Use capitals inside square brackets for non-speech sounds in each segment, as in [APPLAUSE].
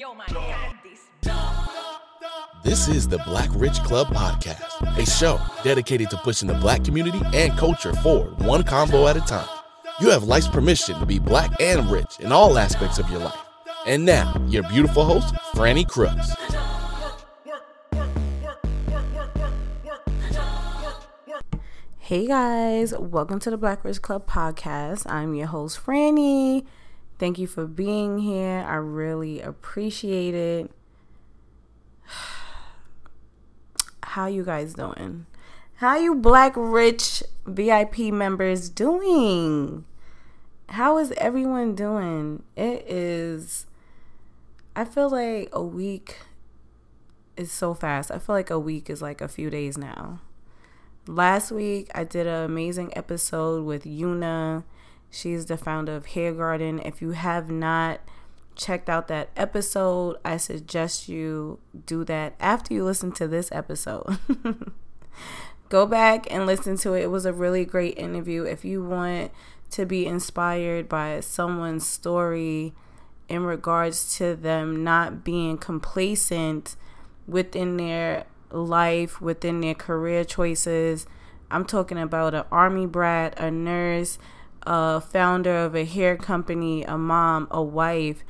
Yo, my God, this. This is the Black Rich Club Podcast, a show dedicated to pushing the black community and culture forward one combo at a time. You have life's permission to be black and rich in all aspects of your life. And now, your beautiful host, Franny Crooks. Hey guys, welcome to the Black Rich Club podcast. I'm your host, Franny. Thank you for being here. I really appreciate it. [SIGHS] How you guys doing? How you Black Rich VIP members doing? How is everyone doing? It is I feel like a week is so fast. I feel like a week is like a few days now. Last week, I did an amazing episode with Yuna. She's the founder of Hair Garden. If you have not checked out that episode, I suggest you do that after you listen to this episode. [LAUGHS] Go back and listen to it. It was a really great interview. If you want to be inspired by someone's story in regards to them not being complacent within their life, within their career choices. I'm talking about an army brat, a nurse, a founder of a hair company, a mom, a wife,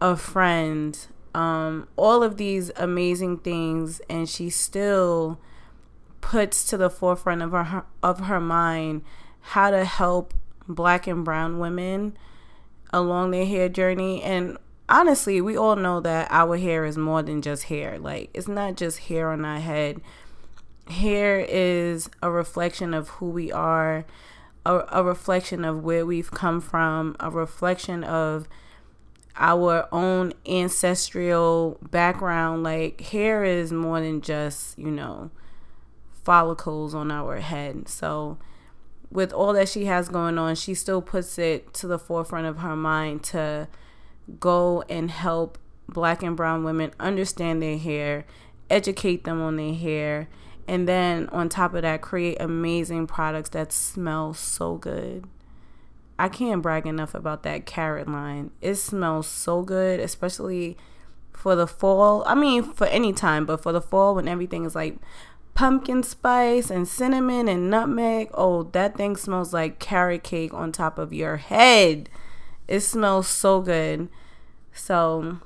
a friend, um, all of these amazing things, and she still puts to the forefront of her of her mind how to help black and brown women along their hair journey and honestly, we all know that our hair is more than just hair. Like, it's not just hair on our head. Hair is a reflection of who we are, a, a reflection of where we've come from, a reflection of our own ancestral background. Like, hair is more than just, you know, follicles on our head. So, with all that she has going on, she still puts it to the forefront of her mind to go and help black and brown women understand their hair, educate them on their hair, and then on top of that, create amazing products that smell so good. I can't brag enough about that carrot line. It smells so good, especially for the fall. I mean, for any time, but for the fall when everything is like pumpkin spice and cinnamon and nutmeg. Oh, that thing smells like carrot cake on top of your head. It smells so good. So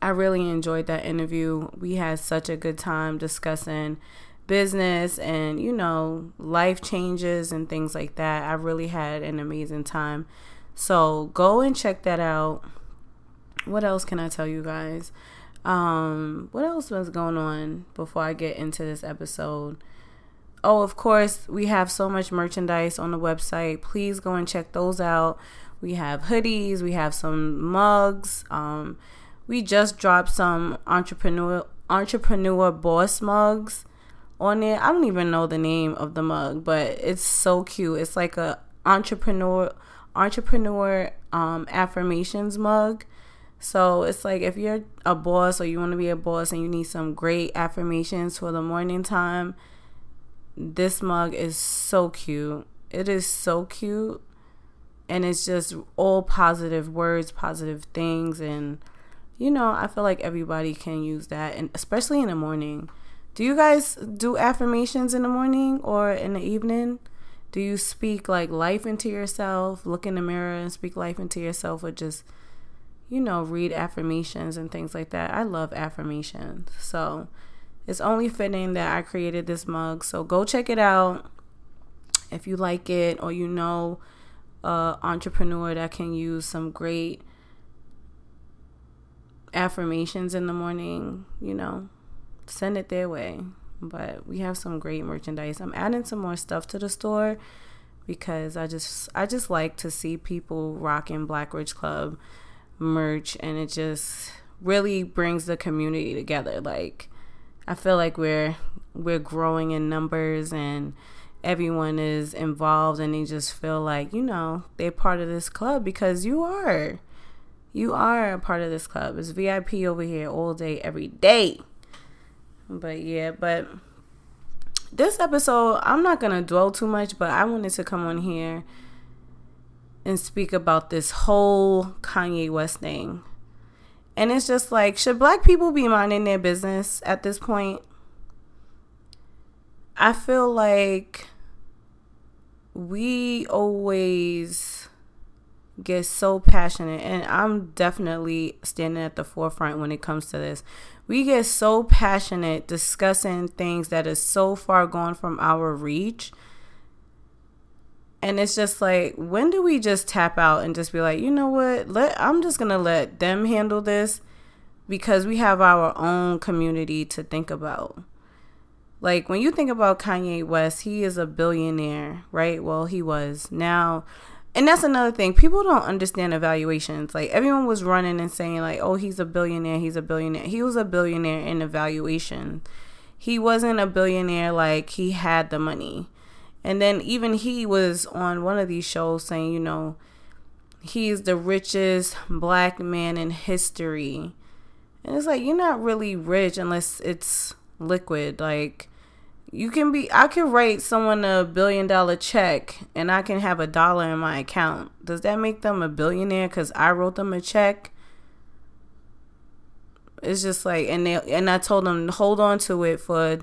I really enjoyed that interview. We had such a good time discussing business and, you know, life changes and things like that. I really had an amazing time. So go and check that out. What else can I tell you guys? Um, what else was going on before I get into this episode? Oh, of course, we have so much merchandise on the website. Please go and check those out. We have hoodies, we have some mugs. Um, we just dropped some entrepreneur entrepreneur boss mugs on it. I don't even know the name of the mug, but it's so cute. It's like a entrepreneur entrepreneur um, affirmations mug. So it's like if you're a boss or you want to be a boss and you need some great affirmations for the morning time, this mug is so cute. It is so cute and it's just all positive words, positive things, and you know, I feel like everybody can use that, and especially in the morning. Do you guys do affirmations in the morning or in the evening? Do you speak like life into yourself, look in the mirror and speak life into yourself, or just, you know, read affirmations and things like that? I love affirmations. So it's only fitting that I created this mug. So go check it out if you like it or you know uh, entrepreneur that can use some great affirmations in the morning, you know, send it their way. But we have some great merchandise. I'm adding some more stuff to the store because I just I just like to see people rocking Black Rich Club merch and it just really brings the community together. Like I feel like we're we're growing in numbers and everyone is involved and they just feel like, you know, they're part of this club because you are. You are a part of this club. It's VIP over here all day, every day. But yeah, but this episode, I'm not going to dwell too much, but I wanted to come on here and speak about this whole Kanye West thing. And it's just like, should black people be minding their business at this point? I feel like we always get so passionate, and I'm definitely standing at the forefront when it comes to this. We get so passionate discussing things that is so far gone from our reach and it's just like when do we just tap out and just be like you know what? Let i'm just gonna let them handle this because we have our own community to think about. Like when you think about kanye west he is a billionaire right? Well he was. Now and that's another thing. People don't understand evaluations. Like everyone was running and saying like oh he's a billionaire he's a billionaire. He was a billionaire in evaluation. He wasn't a billionaire like he had the money. And then even he was on one of these shows saying, you know, he's the richest black man in history. And it's like you're not really rich unless it's liquid. Like you can be I can write someone a billion dollar check and I can have a dollar in my account. Does that make them a billionaire cuz I wrote them a check? It's just like and they and I told them hold on to it for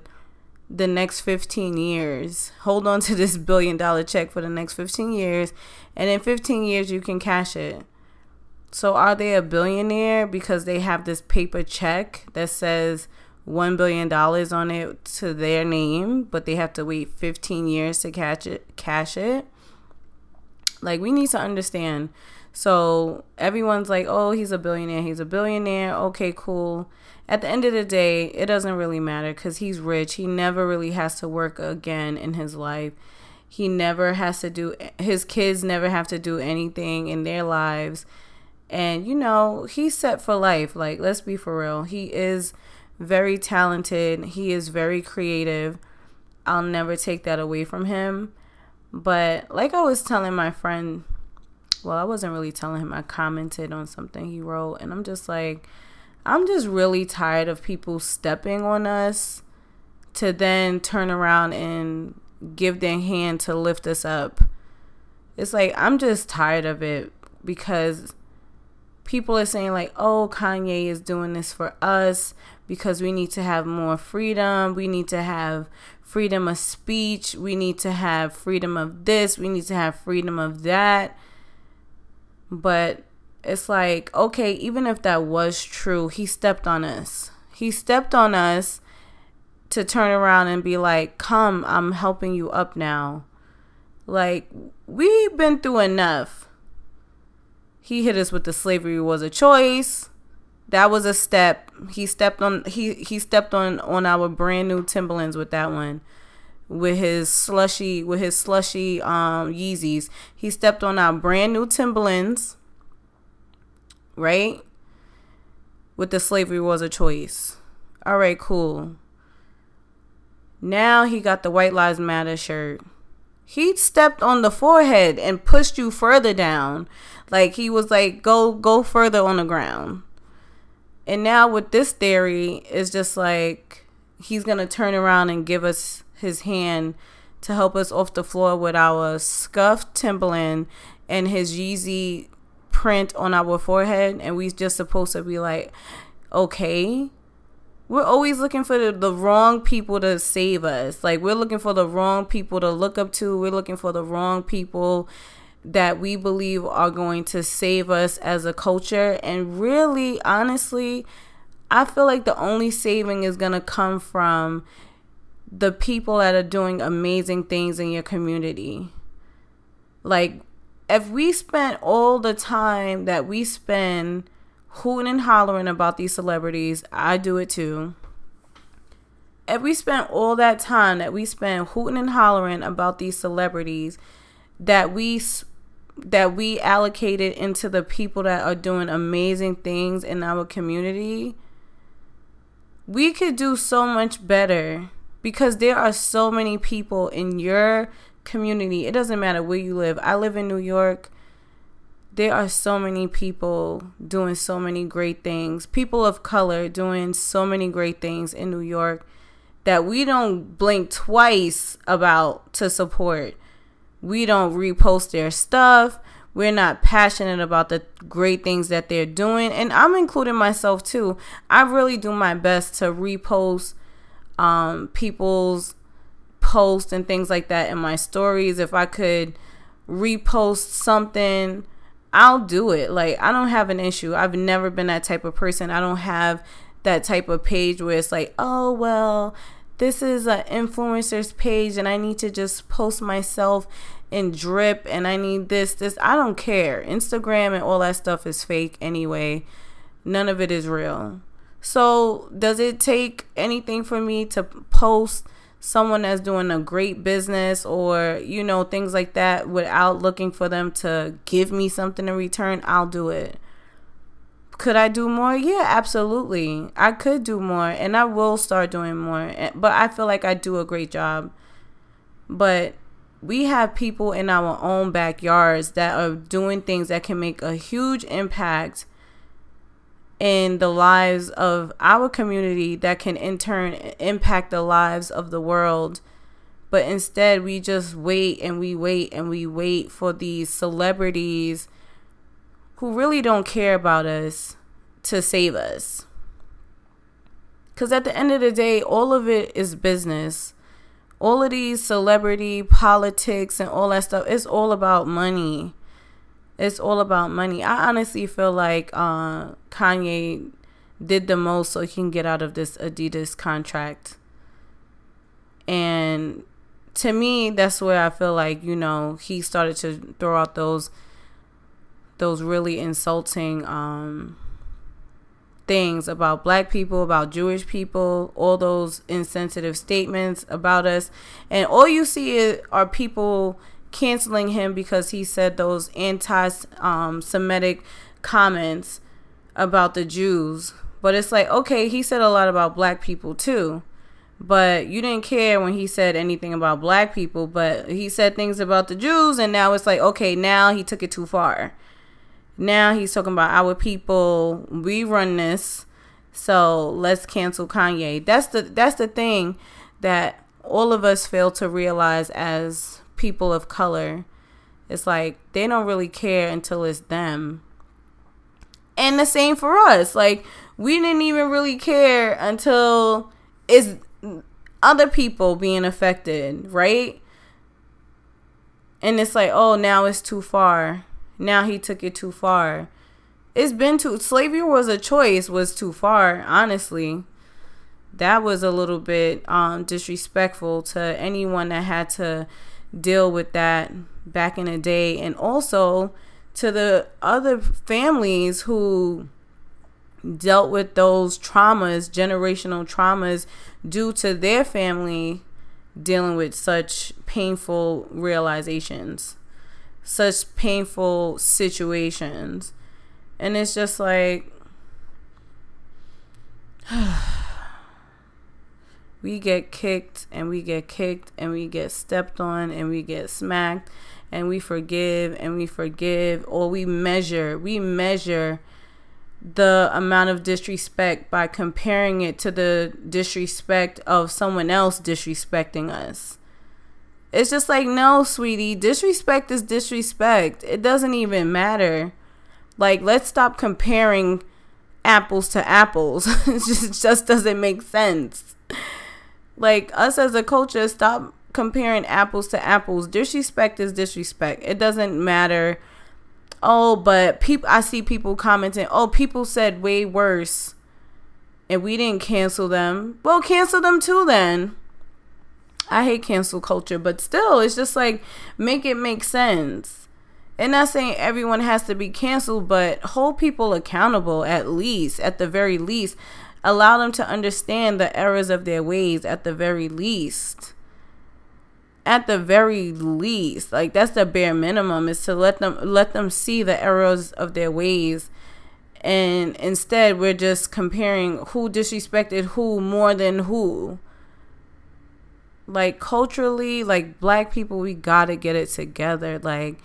the next 15 years. Hold on to this billion dollar check for the next 15 years, and in 15 years, you can cash it. So, are they a billionaire because they have this paper check that says $1 billion on it to their name, but they have to wait 15 years to catch it, cash it? Like, we need to understand. So, everyone's like, oh, he's a billionaire, he's a billionaire. Okay, cool at the end of the day, it doesn't really matter because he's rich. He never really has to work again in his life. He never has to do, his kids never have to do anything in their lives. And, you know, he's set for life. Like, let's be for real. He is very talented, he is very creative. I'll never take that away from him. But, like I was telling my friend, well, I wasn't really telling him, I commented on something he wrote, and I'm just like, I'm just really tired of people stepping on us to then turn around and give their hand to lift us up. It's like I'm just tired of it because people are saying like, "Oh, Kanye is doing this for us because we need to have more freedom. We need to have freedom of speech. We need to have freedom of this. We need to have freedom of that." But it's like, okay, even if that was true, he stepped on us. He stepped on us to turn around and be like, come, I'm helping you up now. Like, we've been through enough. He hit us with the slavery was a choice. That was a step. He stepped on he he stepped on on our brand new Timberlands with that one. With his slushy with his slushy um Yeezys. He stepped on our brand new Timberlands right? With the slavery was a choice. All right, cool. Now he got the White Lives Matter shirt. He stepped on the forehead and pushed you further down. Like he was like, go go further on the ground. And now with this theory, it's just like he's gonna turn around and give us his hand to help us off the floor with our scuffed Timberland and his Yeezy print on our forehead. And we're just supposed to be like okay we're always looking for the, the wrong people to save us. Like we're looking for the wrong people to look up to. We're looking for the wrong people that we believe are going to save us as a culture and really honestly i feel like the only saving is going to come from the people that are doing amazing things in your community like if we spent all the time that we spend hooting and hollering about these celebrities, I do it too. If we spent all that time that we spend hooting and hollering about these celebrities, that we that we allocated into the people that are doing amazing things in our community, we could do so much better because there are so many people in your community. It doesn't matter where you live. I live in New York. There are so many people doing so many great things. People of color doing so many great things in New York that we don't blink twice about to support. We don't repost their stuff. we're not passionate about the great things that they're doing. And I'm including myself too. I really do my best to repost um, people's posts and things like that in my stories. If I could repost something, I'll do it. Like, I don't have an issue. I've never been that type of person. I don't have that type of page where it's like, oh, well, this is an influencer's page and I need to just post myself and drip and I need this, this. I don't care. Instagram and all that stuff is fake anyway. None of it is real. So, does it take anything for me to post someone that's doing a great business or, you know, things like that without looking for them to give me something in return? I'll do it. Could I do more? Yeah, absolutely. I could do more and I will start doing more. Eh, but I feel like I do a great job. But we have people in our own backyards that are doing things that can make a huge impact in the lives of our community that can in turn impact the lives of the world. But instead, we just wait and we wait and we wait for these celebrities who really don't care about us to save us. Because at the end of the day, all of it is business all of these celebrity politics and all that stuff it's all about money. It's all about money. I honestly feel like uh, kanye did the most so he can get out of this adidas contract. And to me that's where i feel like you know he started to throw out those those really insulting um things about black people, about Jewish people, all those insensitive statements about us. And all you see is, are people canceling him because he said those anti um, Semitic comments about the Jews. But it's like, okay, he said a lot about black people too. But you didn't care when he said anything about black people, but he said things about the Jews, and now it's like, okay, now he took it too far. Now he's talking about our people. We run this, so let's cancel Kanye. That's the that's the thing that all of us fail to realize as people of color. It's like they don't really care until it's them. And the same for us. Like we didn't even really care until it's other people being affected, right? And it's like, oh, now it's too far now he took it too far. It's been too slavery was a choice was too far, honestly. That was a little bit um, disrespectful to anyone that had to deal with that back in the day and also to the other families who dealt with those traumas, generational traumas due to their family dealing with such painful realizations such painful situations. And it's just like [SIGHS] we get kicked and we get kicked and we get stepped on and we get smacked and we forgive and we forgive or we measure we measure the amount of disrespect by comparing it to the disrespect of someone else disrespecting us it's just like, no, sweetie, disrespect is disrespect. It doesn't even matter. Like, let's stop comparing apples to apples. [LAUGHS] it just, just doesn't make sense. Like, us as a culture, stop comparing apples to apples. Disrespect is disrespect. It doesn't matter. Oh, but people, I see people commenting, oh, people said way worse and we didn't cancel them. Well, cancel them too then. I hate cancel culture, but still, it's just like make it make sense. And not saying everyone has to be canceled, but hold people accountable at least, at the very least. Allow them to understand the errors of their ways at the very least. At the very least, like that's the bare minimum is to let them let them see the errors of their ways and instead we're just comparing who disrespected who more than who like culturally like black people we gotta get it together. Like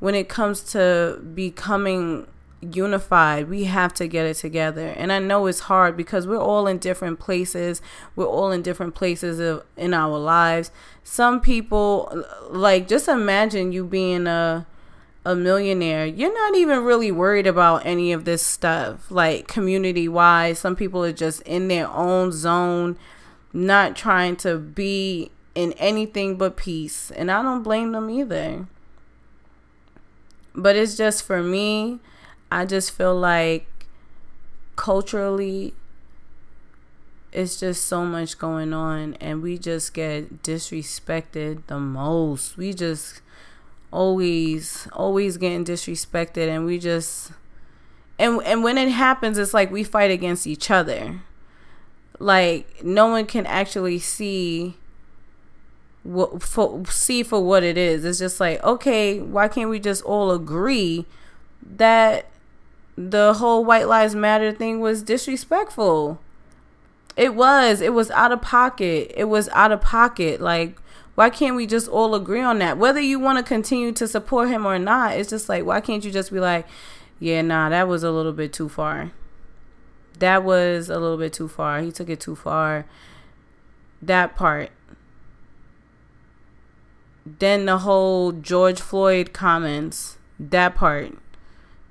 when it comes to becoming unified we have to get it together. And i know it's hard because we're all in different places. We're all in different places of, in our lives. Some people like just imagine you being a a millionaire, you're not even really worried about any of this stuff. Like community wise, some people are just in their own zone, not trying to be in anything but peace. And I don't blame them either. But it's just for me, I just feel like culturally, it's just so much going on and we just get disrespected the most. We just always always getting disrespected and we just and and when it happens it's like we fight against each other. Like no one can actually see what for, see for what it is. It's just like, okay, why can't we just all agree that the whole white lives matter thing was disrespectful? It was. It was out of pocket. It was out of pocket. Like, why can't we just all agree on that? Whether you want to continue to support him or not, it's just like, why can't you just be like, yeah, nah, that was a little bit too far. That was a little bit too far. He took it too far. That part. Then the whole George Floyd comments. That part.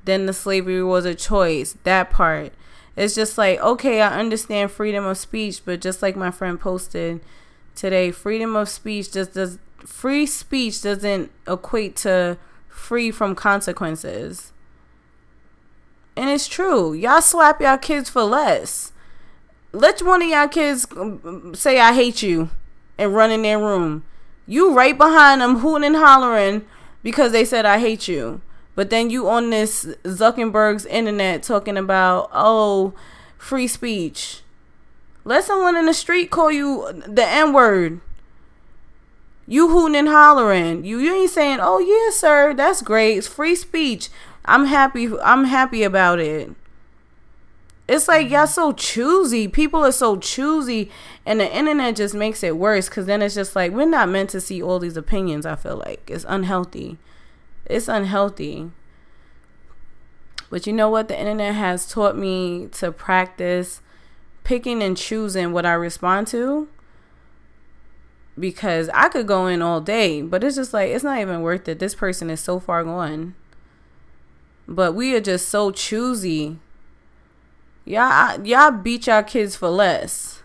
Then the slavery was a choice. That part it's just like, okay, I understand freedom of speech, but just like my friend posted today, freedom of speech just does free speech doesn't equate to free from consequences. And it's true. Y'all slap y'all kids for less. Let one of y'all kids um, say I hate you and run in their room. You right behind them hooting and hollering because they said I hate you. But then you on this Zuckerberg's internet talking about, oh, free speech. Let someone in the street call you the N word. You hooting and hollering. You you ain't saying, oh yeah, sir, that's great. It's free speech. I'm happy. I'm happy about it. It's like y'all so choosy. People are so choosy, and the internet just makes it worse. Cause then it's just like we're not meant to see all these opinions. I feel like it's unhealthy. It's unhealthy. But you know what? The internet has taught me to practice picking and choosing what I respond to. Because I could go in all day, but it's just like, it's not even worth it. This person is so far gone. But we are just so choosy. Y'all, y'all beat y'all kids for less.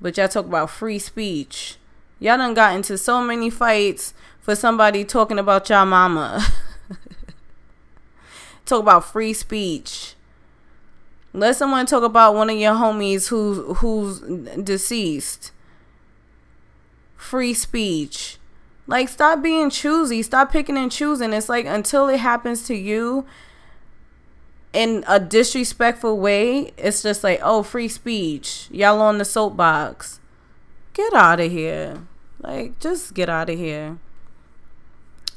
But y'all talk about free speech. Y'all done got into so many fights for somebody talking about y'all mama. [LAUGHS] talk about free speech. Let someone talk about one of your homies who's who's deceased. Free speech. Like stop being choosy. Stop picking and choosing. It's like until it happens to you in a disrespectful way, it's just like, oh, free speech. Y'all on the soapbox. Get out of here. Like, just get out of here.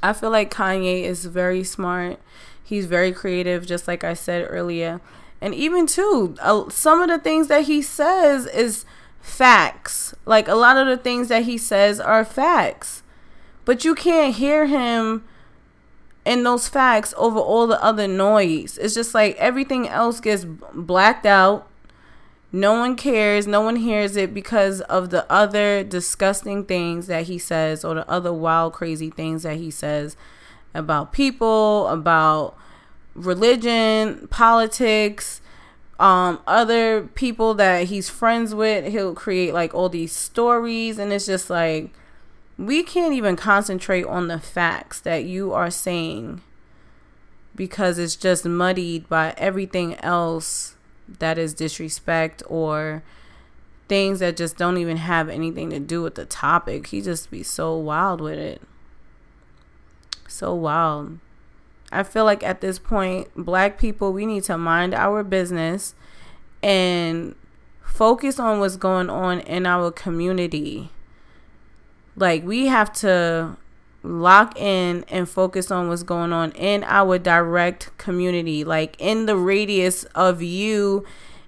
I feel like Kanye is very smart. He's very creative, just like I said earlier. And even too, uh, some of the things that he says is facts. Like a lot of the things that he says are facts. But you can't hear him in those facts over all the other noise. It's just like everything else gets blacked out no one cares, no one hears it because of the other disgusting things that he says or the other wild, crazy things that he says about people, about religion, politics, um, other people that he's friends with. He'll create like all these stories, and it's just like we can't even concentrate on the facts that you are saying because it's just muddied by everything else that is disrespect or things that just don't even have anything to do with the topic. He just be so wild with it. So wild. I feel like at this point, black people, we need to mind our business and focus on what's going on in our community. Like, we have to lock in and focus on what's going on in our direct community, like in the radius of you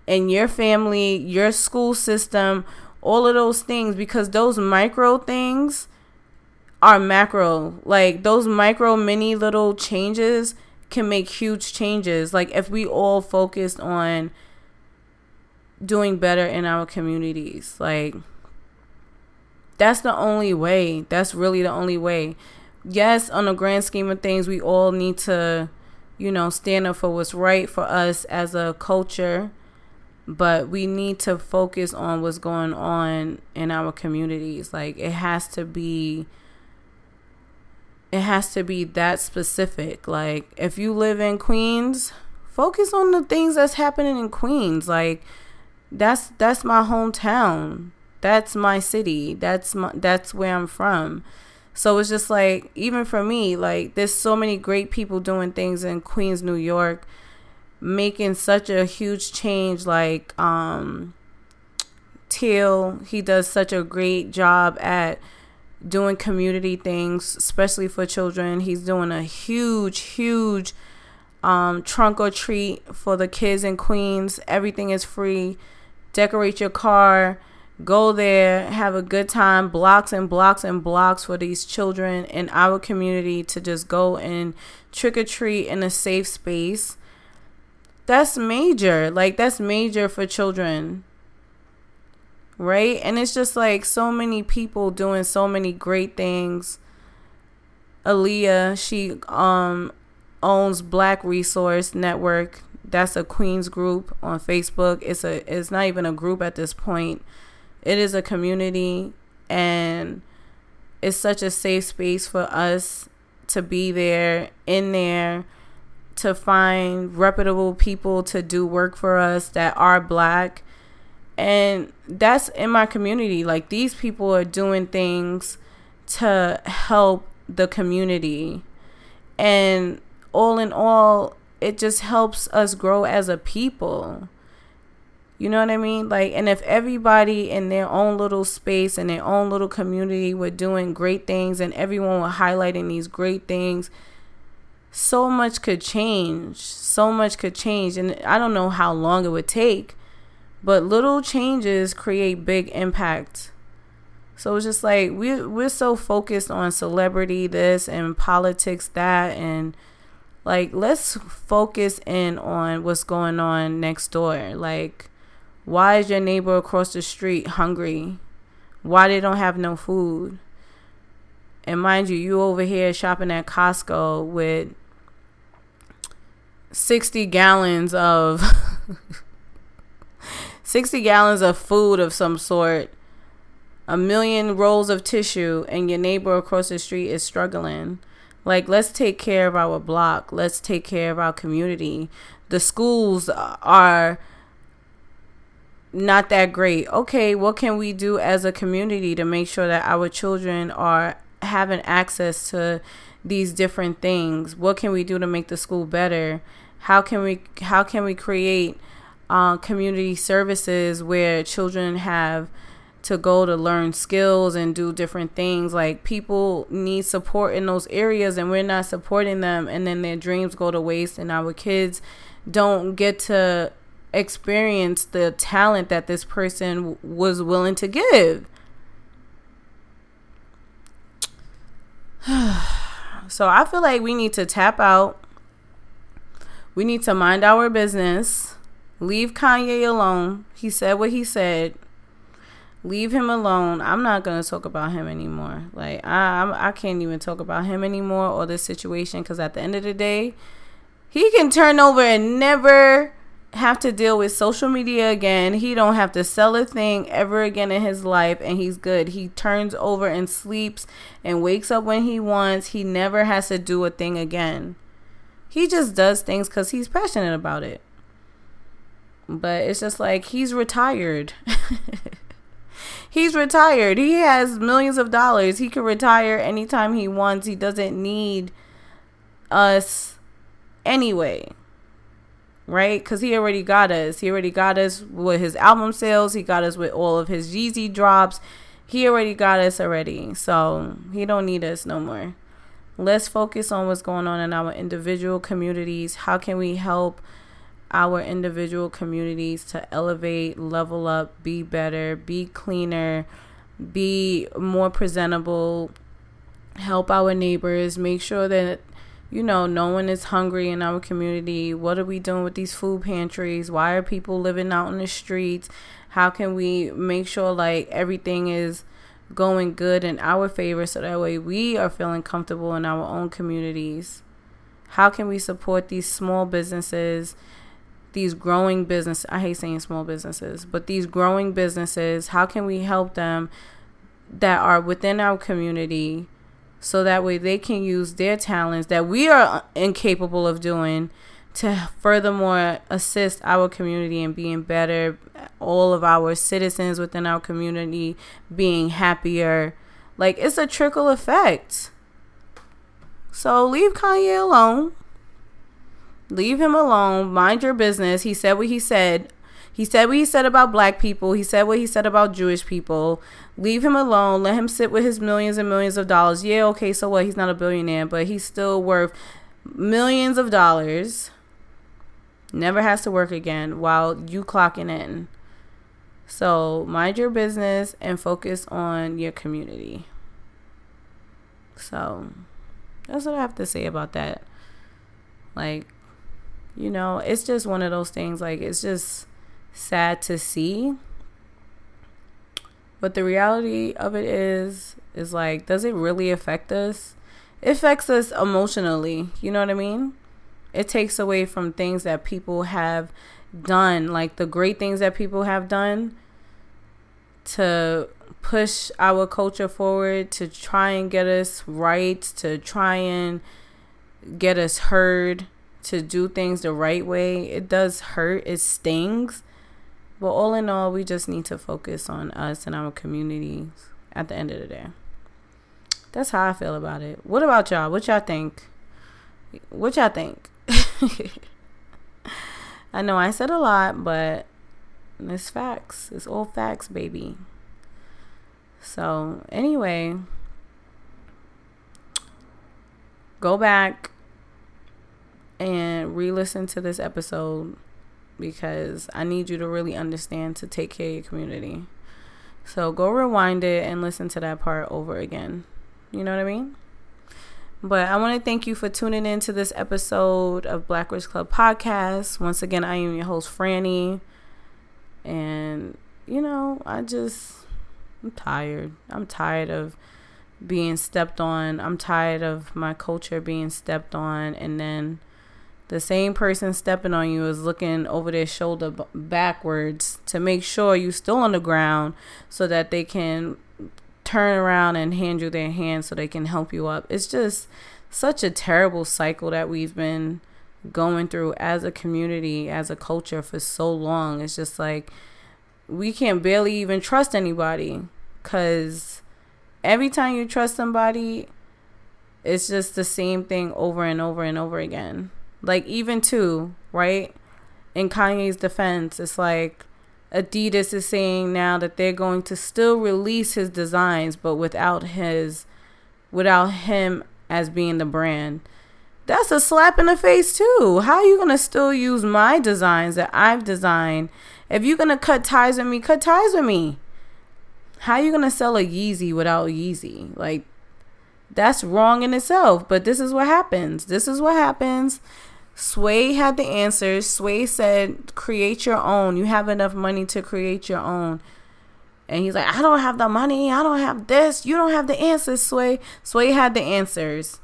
and your family, your school system, all of those things, because those micro things are macro. Like those micro, mini little changes can make huge changes. Like if we all focused on doing better in our communities, like that's the only way. That's really the only way. yes, on the grand scheme of things, we all need to, you know, stand up for what's right for us as a culture. But we need to focus on what's going on in our communities. Like it has to be it has to be that specific. Like if you live in Queens, focus on the things that's happening in Queens. Like that's that's my hometown. That's my city. That's my that's where I'm from. So it's just like even for me, like there's so many great people doing things in Queens, New York, making such a huge change like um Teal, he does such a great job at doing community things, especially for children. He's doing a huge, huge um, trunk or treat for the kids in Queens. Everything is free. Decorate your car. Go there, have a good time. Blocks and blocks and blocks for these children in our community to just go and trick or treat in a safe space. That's major. Like, that's major for children right? And it's just like so many people doing so many great things. Aaliyah, she um owns Black Resource Network. That's a Queens group on Facebook. It's a it's not even a group at this point. It is a community and it's such a safe space for us to be there in there to find reputable people to do work for us that are black. And that's in my community. Like these people are doing things to help the community. And all in all it just helps us grow as a people you know what i mean like and if everybody in their own little space and their own little community were doing great things and everyone were highlighting these great things so much could change so much could change and i don't know how long it would take but little changes create big impact. So it's just like we we're so focused on celebrity this and politics that and like let's focus in on what's going on next door. Like why is your neighbor across the street hungry? Why they don't have no food? And mind you, you over here shopping at Costco with 60 gallons of [LAUGHS] 60 gallons of food of some sort, a million rolls of tissue, and your neighbor across the street is struggling. Like, let's take care of our block. Let's take care of our community. The schools are not that great. Okay, what can we do as a community to make sure that our children are having access to these different things? What can we do to make the school better? How can we how can we create uh, community services where children have to go to learn skills and do different things. Like people need support in those areas, and we're not supporting them, and then their dreams go to waste, and our kids don't get to experience the talent that this person was willing to give. [SIGHS] so I feel like we need to tap out. We need to mind our business Leave Kanye alone. He said what he said. Leave him alone. I'm not gonna talk about him anymore. Like I, I'm, I can't even talk about him anymore or this situation because at the end of the day, he can turn over and never have to deal with social media again. He don't have to sell a thing ever again in his life and he's good. He turns over and sleeps and wakes up when he wants. He never has to do a thing again. He just does things cuz he's passionate about it. But it's just like he's retired. [LAUGHS] he's retired. He has millions of dollars. He can retire anytime he wants. He doesn't need us anyway. Right? Because he already got us. He already got us with his album sales. He got us with all of his Yeezy drops. He already got us already. So he don't need us no more. Let's focus on what's going on in our individual communities. How can we help? our individual communities to elevate, level up, be better, be cleaner, be more presentable, help our neighbors, make sure that you know no one is hungry in our community. What are we doing with these food pantries? Why are people living out in the streets? How can we make sure like everything is going good in our favor so that way we are feeling comfortable in our own communities? How can we support these small businesses, these growing business I hate saying small businesses, but these growing businesses, how can we help them that are within our community so that way they can use their talents that we are incapable of doing to furthermore assist our community in being better, all of our citizens within our community being happier. Like it's a trickle effect. So leave Kanye alone. Leave him alone. Mind your business. He said what he said. He said what he said about black people. He said what he said about Jewish people. Leave him alone. Let him sit with his millions and millions of dollars. Yeah, okay, so what? He's not a billionaire, but he's still worth millions of dollars never has to work again while you clocking in. So mind your business and focus on your community. So that's what I have to say about that. Like, you know, it's just one of those things. Like, it's just sad to see. But the reality of it is, is like, does it really affect us? It affects us emotionally. You know what I mean? It takes away from things that people have done, like the great things that people have done to push our culture forward, to try and get us right, to try and get us heard, to do things the right way. It does hurt, it stings. But all in all, we just need to focus on us and our communities at the end of the day. That's how I feel about it. What about y'all? What y'all think? What y'all think? [LAUGHS] I know I said a lot, but it's facts. It's all facts, baby. So, anyway, go back and re listen to this episode because I need you to really understand to take care of your community. So, go rewind it and listen to that part over again. You know what I mean? But I want to thank you for tuning in to this episode of Black Rich Club Podcast. Once again, I am your host, Franny. And, you know, I just, I'm tired. I'm tired of being stepped on. I'm tired of my culture being stepped on. And then the same person stepping on you is looking over their shoulder b- backwards to make sure you're still on the ground so that they can turn around and hand you their hand so they can help you up. It's just such a terrible cycle that we've been going through as a community, as a culture for so long. It's just like we can't barely even trust anybody because every time you trust somebody, it's just the same thing over and over and over again. Like, even too, right? In Kanye's defense, it's like Adidas is saying now that they're going to still release his designs, but without his, without him as being the brand. That's a slap in the face too. How are you gonna still use my designs that I've designed? If you're gonna cut ties with me, cut ties with me. How are you gonna sell a Yeezy without Yeezy? Like that's wrong in itself. But this is what happens. This is what happens Sway had the answers. Sway said, create your own. You have enough money to create your own. And he's like, I don't have the money. I don't have this. You don't have the answers, Sway. Sway had the answers.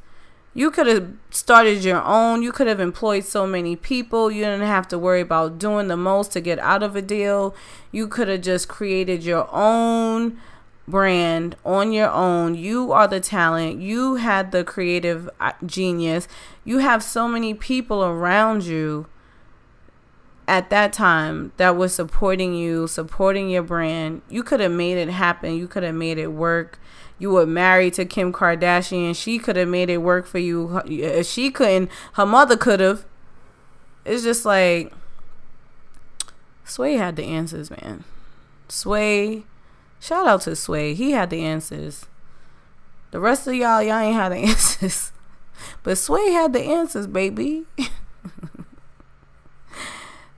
You could have started your own. You could have employed so many people. You didn't have to worry about doing the most to get out of a deal. You could have just created your own brand on your own. You are the talent. You had the creative uh, genius. You have so many people around you at that time that was supporting you, supporting your brand. You could have made it happen. You could have made it work. You were married to Kim Kardashian. She could have made it work for you. If she couldn't, her mother could have. It's just like Sway had the answers, man. Sway Shout out to Sway. He had the answers. The rest of y'all, y'all ain't had the [LAUGHS] answers. But Sway had the answers, baby. [LAUGHS]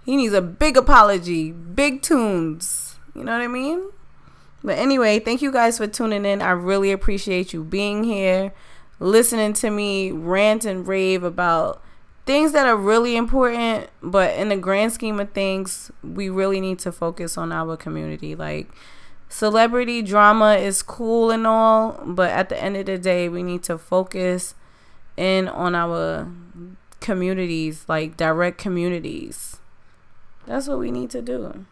he needs a big apology, big tunes. You know what I mean? But anyway, thank you guys for tuning in. I really appreciate you being here, listening to me rant and rave about things that are really important. But in the grand scheme of things, we really need to focus on our community. Like, celebrity drama is cool and all, but at the end of the day, we need to focus in on our communities, like direct communities. That's what we need to do.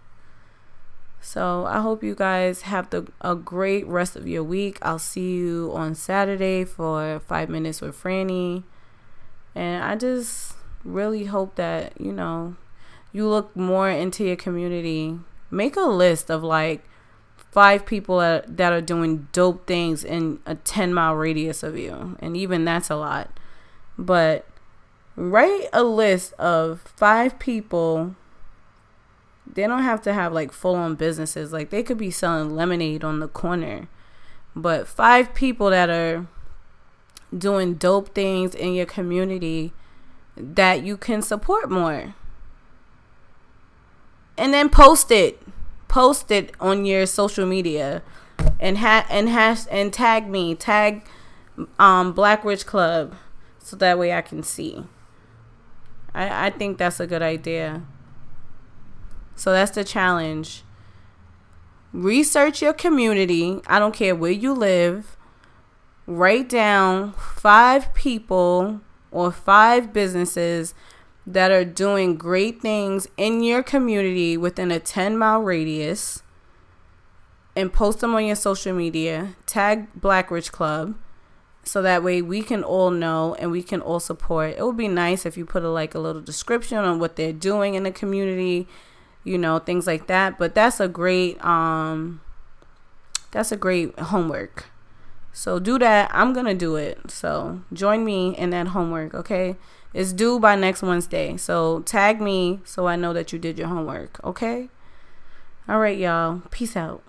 So I hope you guys have the, a great rest of your week. I'll see you on Saturday for five minutes with Franny. And I just really hope that, you know, you look more into your community. Make a list of like five people that, are doing dope things in a 10 mile radius of you. And even that's a lot. But write a list of five people they don't have to have like full on businesses. Like they could be selling lemonade on the corner. But five people that are doing dope things in your community that you can support more. And then post it. Post it on your social media and ha- and hash and tag me. Tag um Black Rich Club so that way I can see. I, I think that's a good idea. So that's the challenge. Research your community. I don't care where you live. Write down five people or five businesses that are doing great things in your community within a 10 mile radius and post them on your social media. Tag Black Rich Club so that way we can all know and we can all support. It would be nice if you put a like a little description on what they're doing in the community you know, things like that. But that's a great um that's a great homework. So do that. I'm gonna do it. So join me in that homework, okay? It's due by next Wednesday. So tag me so I know that you did your homework, okay? All right, y'all. Peace out.